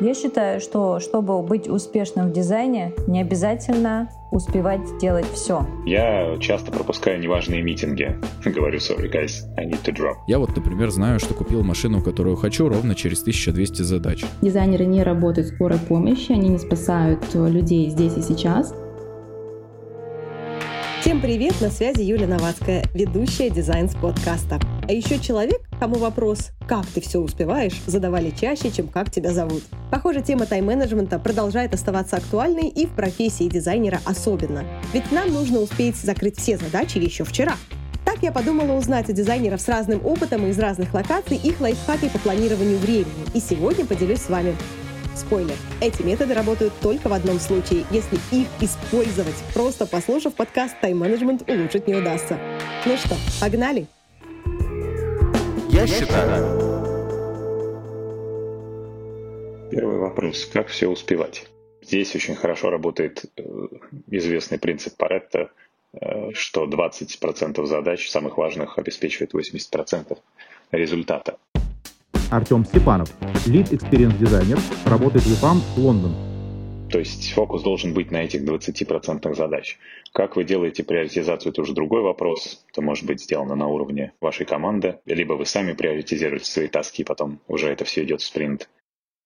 Я считаю, что чтобы быть успешным в дизайне, не обязательно успевать делать все. Я часто пропускаю неважные митинги. Говорю, sorry, guys, I need to drop. Я вот, например, знаю, что купил машину, которую хочу, ровно через 1200 задач. Дизайнеры не работают в скорой помощи, они не спасают людей здесь и сейчас. Всем привет, на связи Юлия Новацкая, ведущая дизайн с подкаста. А еще человек, кому вопрос «Как ты все успеваешь?» задавали чаще, чем «Как тебя зовут?». Похоже, тема тайм-менеджмента продолжает оставаться актуальной и в профессии дизайнера особенно. Ведь нам нужно успеть закрыть все задачи еще вчера. Так я подумала узнать у дизайнеров с разным опытом и из разных локаций их лайфхаки по планированию времени. И сегодня поделюсь с вами. Спойлер, эти методы работают только в одном случае, если их использовать. Просто послушав подкаст, тайм-менеджмент улучшить не удастся. Ну что, погнали? Я считаю. Первый вопрос. Как все успевать? Здесь очень хорошо работает э, известный принцип Паретта, э, что 20% задач, самых важных, обеспечивает 80% результата. Артем Степанов, лид experience дизайнер, работает в EPAM Лондон. То есть фокус должен быть на этих 20% задач. Как вы делаете приоритизацию, это уже другой вопрос. Это может быть сделано на уровне вашей команды, либо вы сами приоритизируете свои таски, и потом уже это все идет в спринт.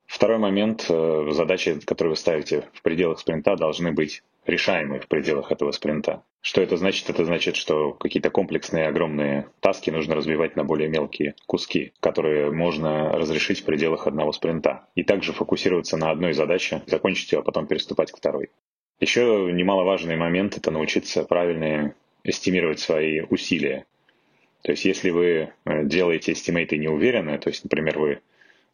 Второй момент. Э, задачи, которые вы ставите в пределах спринта, должны быть решаемые в пределах этого спринта. Что это значит? Это значит, что какие-то комплексные огромные таски нужно разбивать на более мелкие куски, которые можно разрешить в пределах одного спринта. И также фокусироваться на одной задаче, закончить ее, а потом переступать к второй. Еще немаловажный момент – это научиться правильно эстимировать свои усилия. То есть если вы э, делаете эстимейты неуверенно, то есть, например, вы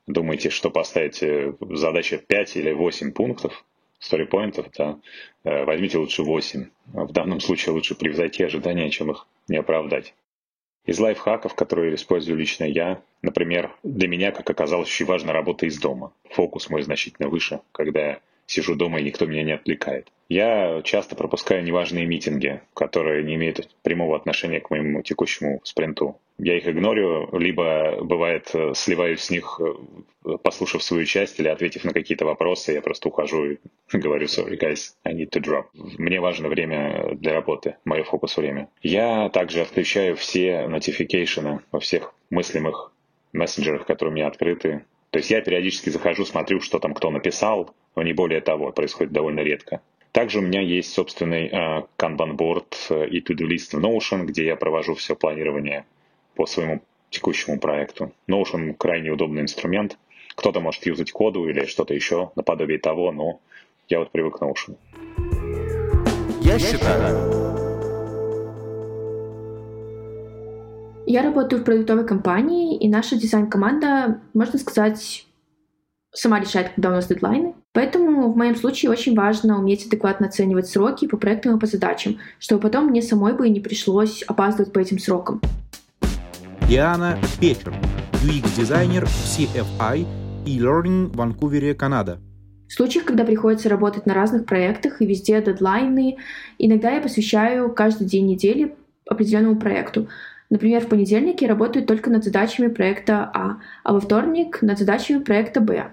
думаете, что поставить э, задача 5 или 8 пунктов, сторипоинтов, да, э, возьмите лучше 8. В данном случае лучше превзойти ожидания, чем их не оправдать. Из лайфхаков, которые использую лично я, например, для меня, как оказалось, очень важна работа из дома. Фокус мой значительно выше, когда я сижу дома и никто меня не отвлекает. Я часто пропускаю неважные митинги, которые не имеют прямого отношения к моему текущему спринту. Я их игнорю, либо, бывает, сливаюсь с них, послушав свою часть или ответив на какие-то вопросы, я просто ухожу и говорю, sorry, guys, I need to drop. Мне важно время для работы, мое фокус-время. Я также отключаю все notification во всех мыслимых мессенджерах, которые у меня открыты. То есть я периодически захожу, смотрю, что там кто написал, но не более того, происходит довольно редко. Также у меня есть собственный э, э, и to-do list в Notion, где я провожу все планирование по своему текущему проекту. Notion крайне удобный инструмент. Кто-то может юзать коду или что-то еще наподобие того, но я вот привык к Notion. Я считаю. Я работаю в продуктовой компании, и наша дизайн-команда, можно сказать, сама решает, когда у нас дедлайны. Поэтому в моем случае очень важно уметь адекватно оценивать сроки по проектам и по задачам, чтобы потом мне самой бы не пришлось опаздывать по этим срокам. Диана Печер, UX-дизайнер в CFI и Learning в Ванкувере, Канада. В случаях, когда приходится работать на разных проектах и везде дедлайны, иногда я посвящаю каждый день недели определенному проекту. Например, в понедельник я работаю только над задачами проекта А, а во вторник над задачами проекта Б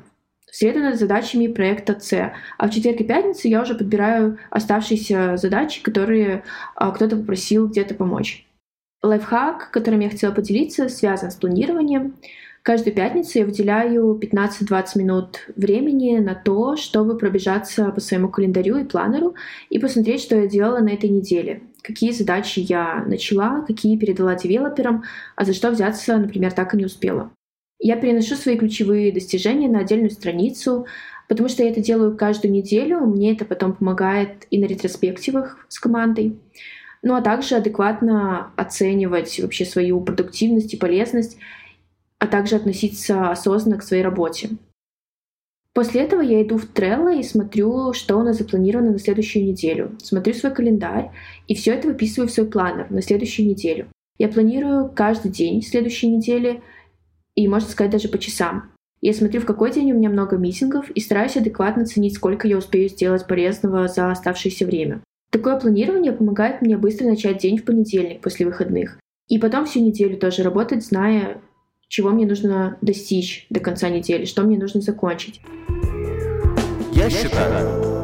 в среду над задачами проекта С, а в четверг и пятницу я уже подбираю оставшиеся задачи, которые а, кто-то попросил где-то помочь. Лайфхак, которым я хотела поделиться, связан с планированием. Каждую пятницу я выделяю 15-20 минут времени на то, чтобы пробежаться по своему календарю и планеру и посмотреть, что я делала на этой неделе. Какие задачи я начала, какие передала девелоперам, а за что взяться, например, так и не успела. Я переношу свои ключевые достижения на отдельную страницу, потому что я это делаю каждую неделю. Мне это потом помогает и на ретроспективах с командой. Ну а также адекватно оценивать вообще свою продуктивность и полезность, а также относиться осознанно к своей работе. После этого я иду в Trello и смотрю, что у нас запланировано на следующую неделю. Смотрю свой календарь и все это выписываю в свой планер на следующую неделю. Я планирую каждый день следующей недели — и, можно сказать, даже по часам. Я смотрю, в какой день у меня много митингов и стараюсь адекватно ценить, сколько я успею сделать полезного за оставшееся время. Такое планирование помогает мне быстро начать день в понедельник после выходных. И потом всю неделю тоже работать, зная, чего мне нужно достичь до конца недели, что мне нужно закончить. Я считаю.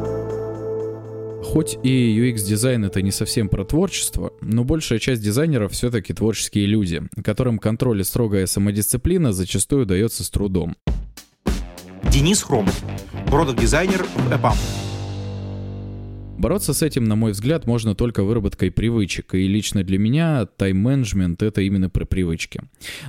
Хоть и UX-дизайн это не совсем про творчество, но большая часть дизайнеров все-таки творческие люди, которым контроль и строгая самодисциплина зачастую дается с трудом. Денис Хромов, продакт-дизайнер в EPAM. Бороться с этим, на мой взгляд, можно только выработкой привычек, и лично для меня тайм-менеджмент — это именно про привычки.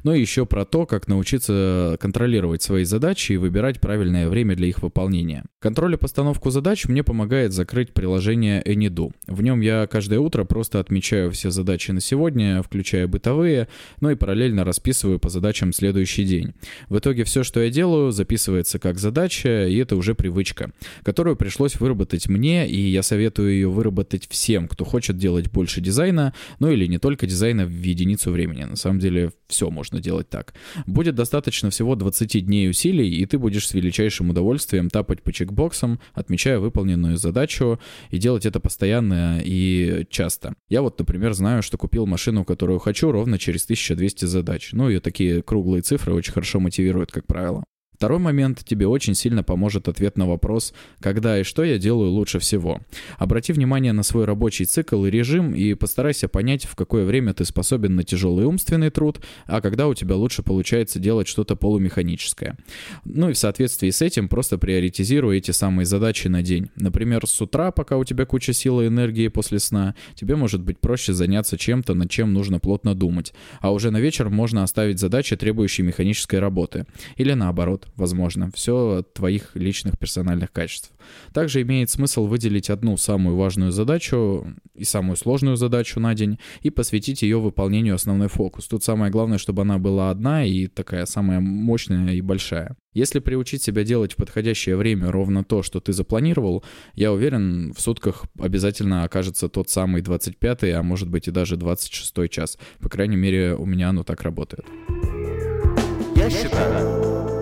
Но еще про то, как научиться контролировать свои задачи и выбирать правильное время для их выполнения. Контроль и постановку задач мне помогает закрыть приложение AnyDo. В нем я каждое утро просто отмечаю все задачи на сегодня, включая бытовые, но и параллельно расписываю по задачам следующий день. В итоге все, что я делаю, записывается как задача, и это уже привычка, которую пришлось выработать мне, и я советую советую ее выработать всем, кто хочет делать больше дизайна, ну или не только дизайна в единицу времени. На самом деле все можно делать так. Будет достаточно всего 20 дней усилий, и ты будешь с величайшим удовольствием тапать по чекбоксам, отмечая выполненную задачу, и делать это постоянно и часто. Я вот, например, знаю, что купил машину, которую хочу, ровно через 1200 задач. Ну и такие круглые цифры очень хорошо мотивируют, как правило. Второй момент тебе очень сильно поможет ответ на вопрос «Когда и что я делаю лучше всего?». Обрати внимание на свой рабочий цикл и режим и постарайся понять, в какое время ты способен на тяжелый умственный труд, а когда у тебя лучше получается делать что-то полумеханическое. Ну и в соответствии с этим просто приоритизируй эти самые задачи на день. Например, с утра, пока у тебя куча сил и энергии после сна, тебе может быть проще заняться чем-то, над чем нужно плотно думать, а уже на вечер можно оставить задачи, требующие механической работы. Или наоборот, возможно. Все от твоих личных персональных качеств. Также имеет смысл выделить одну самую важную задачу и самую сложную задачу на день и посвятить ее выполнению основной фокус. Тут самое главное, чтобы она была одна и такая самая мощная и большая. Если приучить себя делать в подходящее время ровно то, что ты запланировал, я уверен, в сутках обязательно окажется тот самый 25 а может быть и даже 26 час. По крайней мере, у меня оно так работает. Я считаю.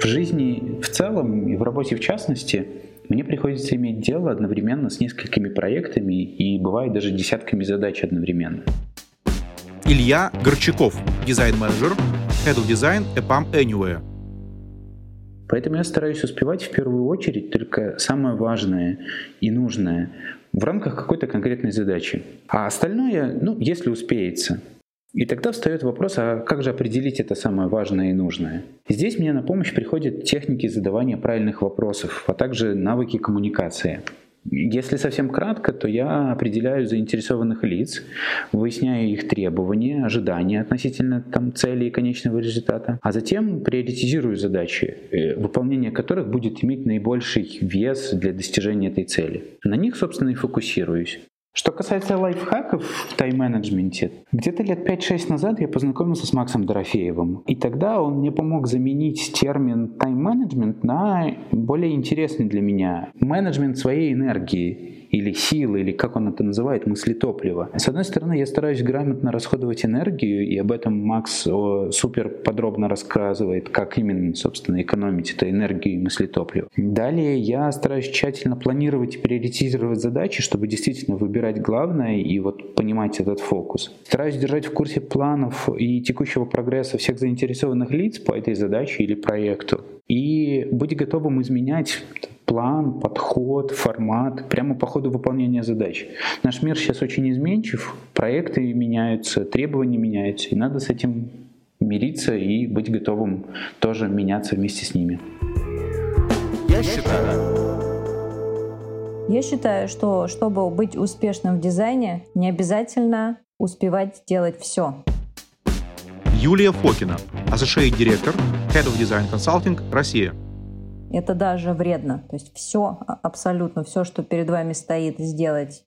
В жизни в целом и в работе в частности мне приходится иметь дело одновременно с несколькими проектами и бывает даже десятками задач одновременно. Илья Горчаков, дизайн-менеджер, Head of Design EPAM Anywhere. Поэтому я стараюсь успевать в первую очередь только самое важное и нужное в рамках какой-то конкретной задачи. А остальное, ну, если успеется. И тогда встает вопрос, а как же определить это самое важное и нужное? Здесь мне на помощь приходят техники задавания правильных вопросов, а также навыки коммуникации. Если совсем кратко, то я определяю заинтересованных лиц, выясняю их требования, ожидания относительно там, цели и конечного результата, а затем приоритизирую задачи, э, выполнение которых будет иметь наибольший вес для достижения этой цели. На них, собственно, и фокусируюсь. Что касается лайфхаков в тайм-менеджменте, где-то лет 5-6 назад я познакомился с Максом Дорофеевым. И тогда он мне помог заменить термин тайм-менеджмент на более интересный для меня менеджмент своей энергии или силы, или как он это называет, мысли топлива. С одной стороны, я стараюсь грамотно расходовать энергию, и об этом Макс супер подробно рассказывает, как именно, собственно, экономить эту энергию и мысли топлива. Далее я стараюсь тщательно планировать и приоритизировать задачи, чтобы действительно выбирать главное и вот понимать этот фокус. Стараюсь держать в курсе планов и текущего прогресса всех заинтересованных лиц по этой задаче или проекту. И быть готовым изменять план, подход, формат прямо по ходу выполнения задач. Наш мир сейчас очень изменчив, проекты меняются, требования меняются, и надо с этим мириться и быть готовым тоже меняться вместе с ними. Я считаю. Я считаю, что чтобы быть успешным в дизайне, не обязательно успевать делать все. Юлия Фокина, Director, Head of Design Consulting, Россия. Это даже вредно. То есть все, а, абсолютно все, что перед вами стоит, сделать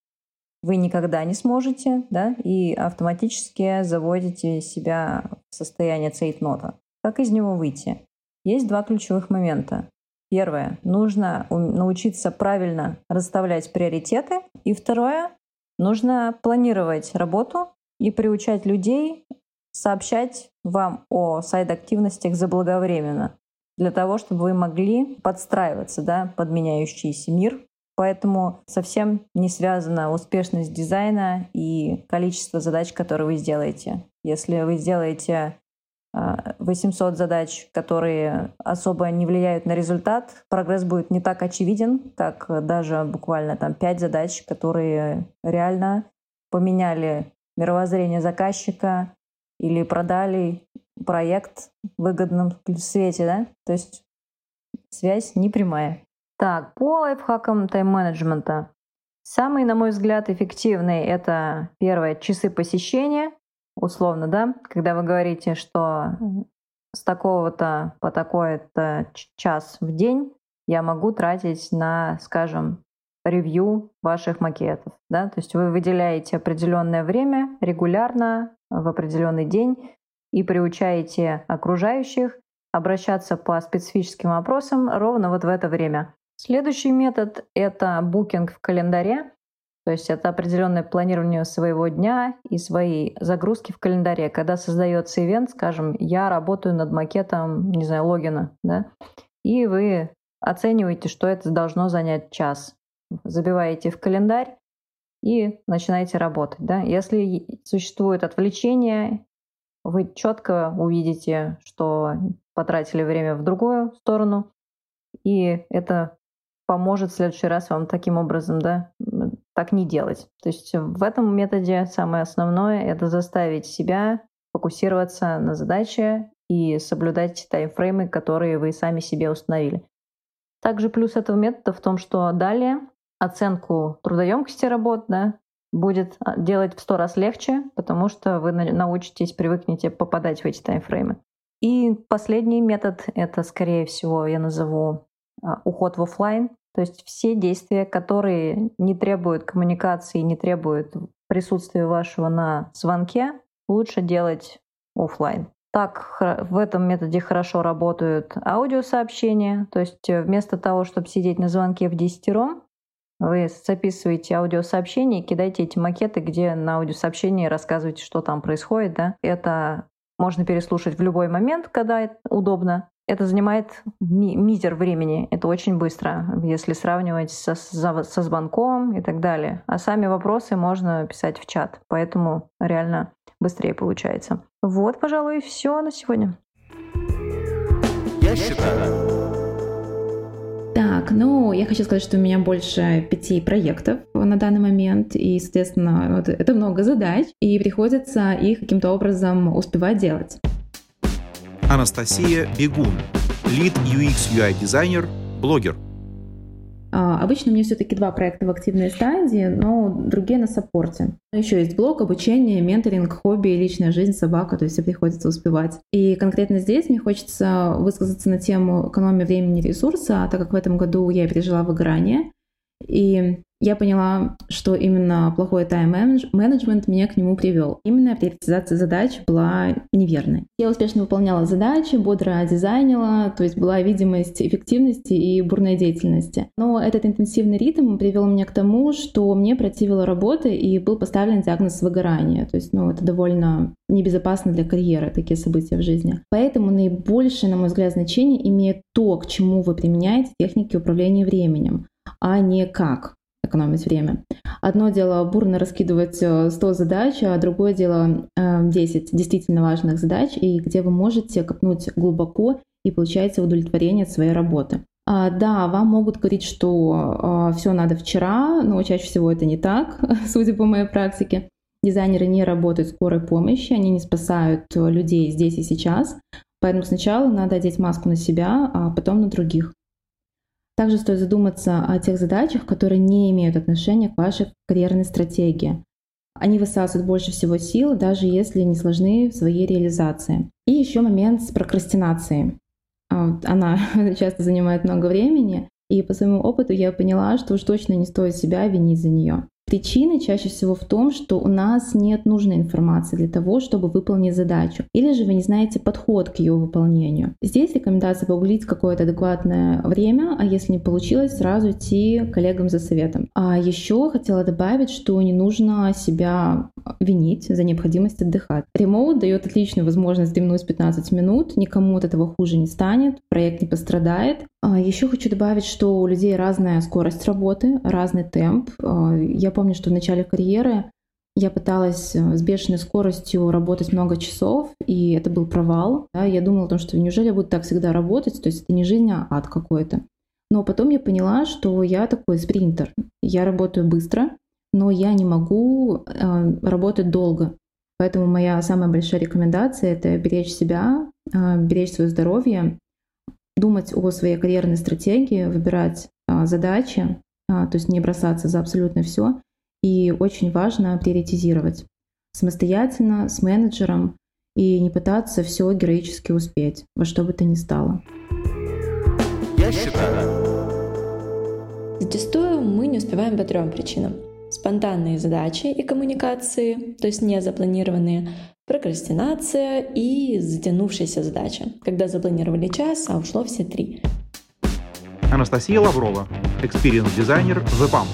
вы никогда не сможете, да, и автоматически заводите себя в состояние цейтнота. Как из него выйти? Есть два ключевых момента. Первое. Нужно научиться правильно расставлять приоритеты. И второе. Нужно планировать работу и приучать людей сообщать вам о сайт-активностях заблаговременно для того, чтобы вы могли подстраиваться да, под меняющийся мир. Поэтому совсем не связана успешность дизайна и количество задач, которые вы сделаете. Если вы сделаете 800 задач, которые особо не влияют на результат, прогресс будет не так очевиден, как даже буквально там 5 задач, которые реально поменяли мировоззрение заказчика или продали проект в выгодном свете, да? То есть связь непрямая. Так, по лайфхакам тайм-менеджмента. Самый, на мой взгляд, эффективный — это первое — часы посещения, условно, да, когда вы говорите, что с такого-то по такой-то час в день я могу тратить на, скажем, ревью ваших макетов. Да? То есть вы выделяете определенное время регулярно в определенный день и приучаете окружающих обращаться по специфическим вопросам ровно вот в это время. Следующий метод — это букинг в календаре. То есть это определенное планирование своего дня и своей загрузки в календаре. Когда создается ивент, скажем, я работаю над макетом, не знаю, логина, да, и вы оцениваете, что это должно занять час забиваете в календарь и начинаете работать. Да? Если существует отвлечение, вы четко увидите, что потратили время в другую сторону, и это поможет в следующий раз вам таким образом да, так не делать. То есть в этом методе самое основное — это заставить себя фокусироваться на задаче и соблюдать таймфреймы, которые вы сами себе установили. Также плюс этого метода в том, что далее оценку трудоемкости работ, да, будет а, делать в сто раз легче, потому что вы научитесь, привыкнете попадать в эти таймфреймы. И последний метод — это, скорее всего, я назову а, уход в офлайн, то есть все действия, которые не требуют коммуникации, не требуют присутствия вашего на звонке, лучше делать офлайн. Так в этом методе хорошо работают аудиосообщения, то есть э, вместо того, чтобы сидеть на звонке в десятером, вы записываете аудиосообщение и кидаете эти макеты, где на аудиосообщении рассказываете, что там происходит. Да? Это можно переслушать в любой момент, когда удобно. Это занимает ми- мизер времени. Это очень быстро, если сравнивать со, со, со звонком и так далее. А сами вопросы можно писать в чат. Поэтому реально быстрее получается. Вот, пожалуй, все на сегодня. Я считаю, так, ну, я хочу сказать, что у меня больше пяти проектов на данный момент, и, соответственно, вот это много задач, и приходится их каким-то образом успевать делать. Анастасия Бегун, лид UX UI дизайнер, блогер – обычно у меня все-таки два проекта в активной стадии, но другие на саппорте. Еще есть блог, обучение, менторинг, хобби, личная жизнь, собака, то есть все приходится успевать. И конкретно здесь мне хочется высказаться на тему экономии времени и ресурса, так как в этом году я пережила выгорание. И я поняла, что именно плохой тайм-менеджмент меня к нему привел. Именно приоритизация задач была неверной. Я успешно выполняла задачи, бодро дизайнила, то есть была видимость эффективности и бурной деятельности. Но этот интенсивный ритм привел меня к тому, что мне противила работа и был поставлен диагноз выгорания. То есть, ну, это довольно небезопасно для карьеры, такие события в жизни. Поэтому наибольшее, на мой взгляд, значение имеет то, к чему вы применяете техники управления временем, а не как экономить время. Одно дело бурно раскидывать 100 э, задач, а другое дело 10 э, действительно важных задач, и где вы можете копнуть глубоко и получаете удовлетворение от своей работы. А, да, вам могут говорить, что а, все надо вчера, но чаще всего это не так, судя по моей практике. Дизайнеры не работают скорой помощи, они не спасают людей здесь и сейчас. Поэтому сначала надо одеть маску на себя, а потом на других. Также стоит задуматься о тех задачах, которые не имеют отношения к вашей карьерной стратегии. Они высасывают больше всего сил, даже если не сложны в своей реализации. И еще момент с прокрастинацией. А, она часто занимает много времени, и по своему опыту я поняла, что уж точно не стоит себя винить за нее. Причина чаще всего в том, что у нас нет нужной информации для того, чтобы выполнить задачу, или же вы не знаете подход к ее выполнению. Здесь рекомендация погуглить какое-то адекватное время, а если не получилось, сразу идти коллегам за советом. А еще хотела добавить, что не нужно себя винить за необходимость отдыхать. Ремоут дает отличную возможность дремнуть 15 минут, никому от этого хуже не станет, проект не пострадает. А еще хочу добавить, что у людей разная скорость работы, разный темп. А, я помню, что в начале карьеры Я пыталась э, с бешеной скоростью работать много часов, и это был провал. Да? Я думала о том, что неужели я буду так всегда работать, то есть это не жизнь, а ад какой-то. Но потом я поняла, что я такой спринтер. Я работаю быстро, но я не могу э, работать долго. Поэтому моя самая большая рекомендация — это беречь себя, э, беречь свое здоровье, думать о своей карьерной стратегии, выбирать э, задачи, то есть не бросаться за абсолютно все. И очень важно приоритизировать самостоятельно, с менеджером, и не пытаться все героически успеть, во что бы то ни стало. Я считаю. Зачастую мы не успеваем по трем причинам спонтанные задачи и коммуникации, то есть не запланированные, прокрастинация и затянувшаяся задача, когда запланировали час, а ушло все три. Анастасия Лаврова, experience-дизайнер в EPAM.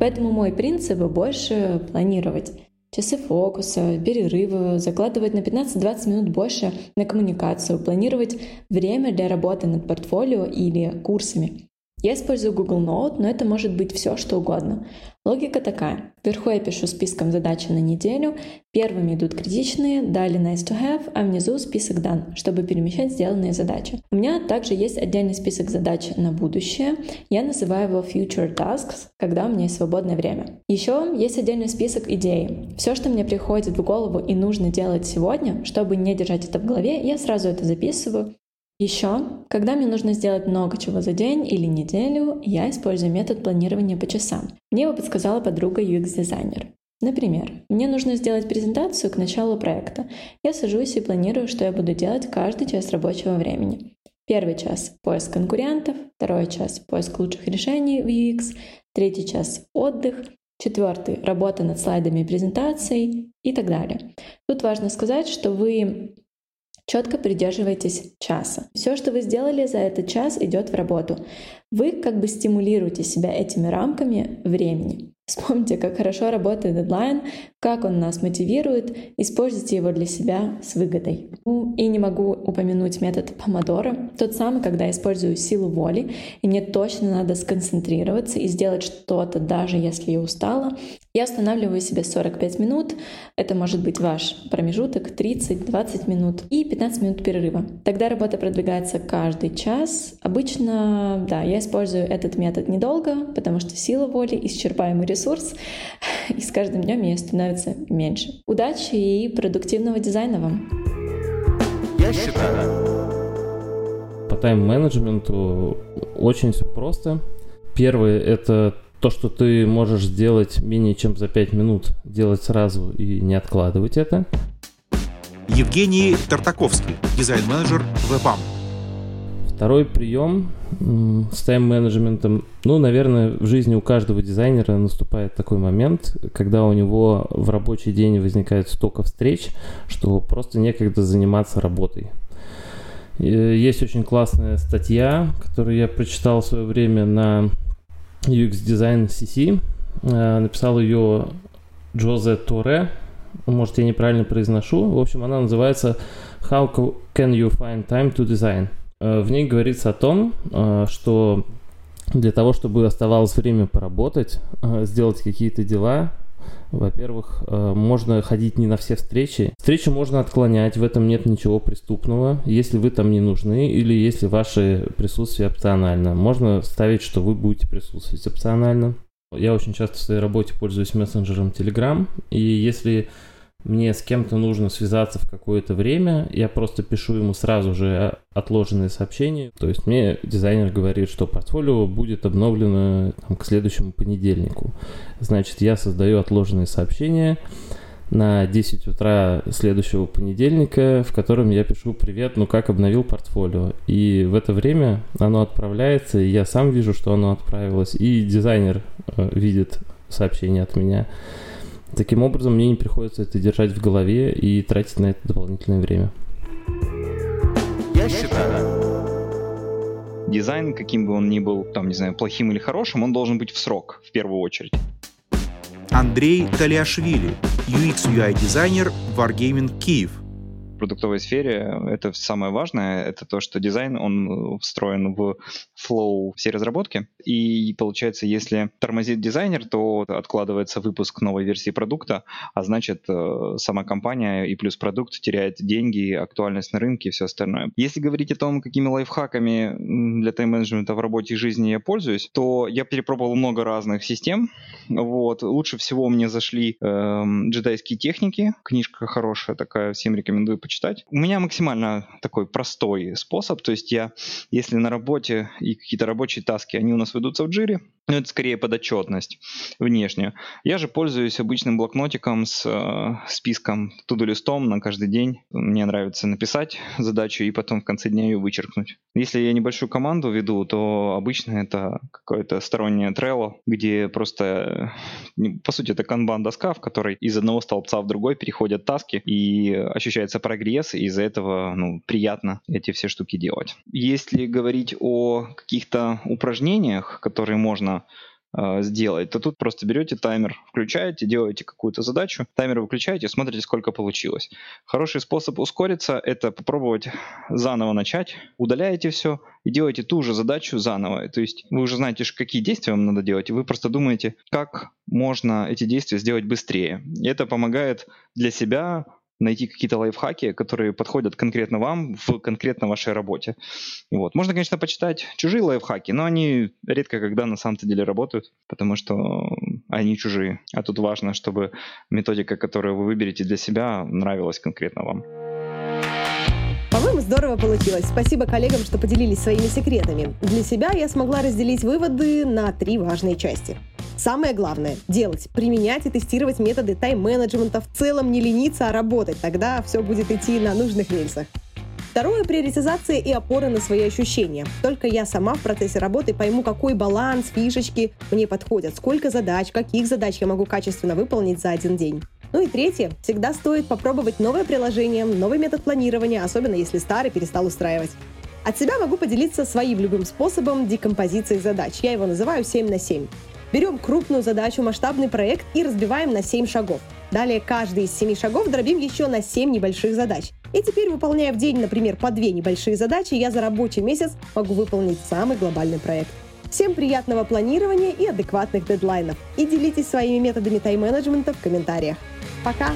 Поэтому мой принцип — больше планировать. Часы фокуса, перерывы, закладывать на 15-20 минут больше на коммуникацию, планировать время для работы над портфолио или курсами. Я использую Google Note, но это может быть все, что угодно. Логика такая. Вверху я пишу списком задачи на неделю, первыми идут критичные, далее nice to have, а внизу список дан, чтобы перемещать сделанные задачи. У меня также есть отдельный список задач на будущее. Я называю его future tasks, когда у меня есть свободное время. Еще есть отдельный список идей. Все, что мне приходит в голову и нужно делать сегодня, чтобы не держать это в голове, я сразу это записываю еще, когда мне нужно сделать много чего за день или неделю, я использую метод планирования по часам. Мне его подсказала подруга UX-дизайнер. Например, мне нужно сделать презентацию к началу проекта. Я сажусь и планирую, что я буду делать каждый час рабочего времени. Первый час — поиск конкурентов, второй час — поиск лучших решений в UX, третий час — отдых, четвертый — работа над слайдами и презентацией и так далее. Тут важно сказать, что вы Четко придерживайтесь часа. Все, что вы сделали за этот час, идет в работу. Вы как бы стимулируете себя этими рамками времени. Вспомните, как хорошо работает дедлайн, как он нас мотивирует, используйте его для себя с выгодой. Ну, и не могу упомянуть метод помодоро, тот самый, когда я использую силу воли, и мне точно надо сконцентрироваться и сделать что-то, даже если я устала. Я устанавливаю себе 45 минут, это может быть ваш промежуток, 30-20 минут и 15 минут перерыва. Тогда работа продвигается каждый час. Обычно, да, я использую этот метод недолго, потому что сила воли — исчерпаемый ресурс, и с каждым днем ее становится меньше. Удачи и продуктивного дизайна вам! Я считаю. По тайм-менеджменту очень все просто. Первое — это то, что ты можешь сделать менее чем за 5 минут, делать сразу и не откладывать это. Евгений Тартаковский, дизайн-менеджер VPAM. Второй прием с тайм-менеджментом, ну, наверное, в жизни у каждого дизайнера наступает такой момент, когда у него в рабочий день возникает столько встреч, что просто некогда заниматься работой. Есть очень классная статья, которую я прочитал в свое время на UX Design CC. Э, написал ее Джозе Торе. Может, я неправильно произношу. В общем, она называется How can you find time to design? Э, в ней говорится о том, э, что для того, чтобы оставалось время поработать, э, сделать какие-то дела, во-первых, можно ходить не на все встречи. Встречи можно отклонять, в этом нет ничего преступного, если вы там не нужны или если ваше присутствие опционально. Можно ставить, что вы будете присутствовать опционально. Я очень часто в своей работе пользуюсь мессенджером Telegram, и если мне с кем-то нужно связаться в какое-то время, я просто пишу ему сразу же отложенные сообщения. То есть мне дизайнер говорит, что портфолио будет обновлено там, к следующему понедельнику. Значит, я создаю отложенные сообщения на 10 утра следующего понедельника, в котором я пишу «Привет, ну как обновил портфолио?» И в это время оно отправляется, и я сам вижу, что оно отправилось, и дизайнер э, видит сообщение от меня. Таким образом, мне не приходится это держать в голове и тратить на это дополнительное время. Я считаю, дизайн, каким бы он ни был, там, не знаю, плохим или хорошим, он должен быть в срок, в первую очередь. Андрей Талиашвили, UX-UI-дизайнер Wargaming Киев продуктовой сфере это самое важное, это то, что дизайн, он встроен в флоу всей разработки. И получается, если тормозит дизайнер, то откладывается выпуск новой версии продукта, а значит, э, сама компания и плюс продукт теряет деньги, актуальность на рынке и все остальное. Если говорить о том, какими лайфхаками для тайм-менеджмента в работе и жизни я пользуюсь, то я перепробовал много разных систем. Вот. Лучше всего мне зашли эм, джедайские техники. Книжка хорошая такая, всем рекомендую почитать. У меня максимально такой простой способ. То есть я, если на работе и какие-то рабочие таски, они у нас ведутся в джире, но это скорее подотчетность внешняя. Я же пользуюсь обычным блокнотиком с э, списком туду-листом на каждый день. Мне нравится написать задачу и потом в конце дня ее вычеркнуть. Если я небольшую команду веду, то обычно это какое-то стороннее Trello, где просто, э, по сути, это канбан-доска, в которой из одного столбца в другой переходят таски, и ощущается прогресс, и из-за этого ну, приятно эти все штуки делать. Если говорить о каких-то упражнениях, которые можно э, сделать, то тут просто берете таймер, включаете, делаете какую-то задачу, таймер выключаете, смотрите, сколько получилось. Хороший способ ускориться — это попробовать заново начать, удаляете все и делаете ту же задачу заново. То есть вы уже знаете, какие действия вам надо делать, и вы просто думаете, как можно эти действия сделать быстрее. И это помогает для себя найти какие-то лайфхаки, которые подходят конкретно вам в конкретно вашей работе. Вот. Можно, конечно, почитать чужие лайфхаки, но они редко когда на самом-то деле работают, потому что они чужие. А тут важно, чтобы методика, которую вы выберете для себя, нравилась конкретно вам. Здорово получилось. Спасибо коллегам, что поделились своими секретами. Для себя я смогла разделить выводы на три важные части. Самое главное – делать, применять и тестировать методы тайм-менеджмента, в целом не лениться, а работать. Тогда все будет идти на нужных рельсах. Второе – приоритизация и опора на свои ощущения. Только я сама в процессе работы пойму, какой баланс, фишечки мне подходят, сколько задач, каких задач я могу качественно выполнить за один день. Ну и третье, всегда стоит попробовать новое приложение, новый метод планирования, особенно если старый перестал устраивать. От себя могу поделиться своим любым способом декомпозиции задач. Я его называю 7 на 7. Берем крупную задачу, масштабный проект и разбиваем на 7 шагов. Далее каждый из 7 шагов дробим еще на 7 небольших задач. И теперь, выполняя в день, например, по 2 небольшие задачи, я за рабочий месяц могу выполнить самый глобальный проект. Всем приятного планирования и адекватных дедлайнов. И делитесь своими методами тайм-менеджмента в комментариях. Пока!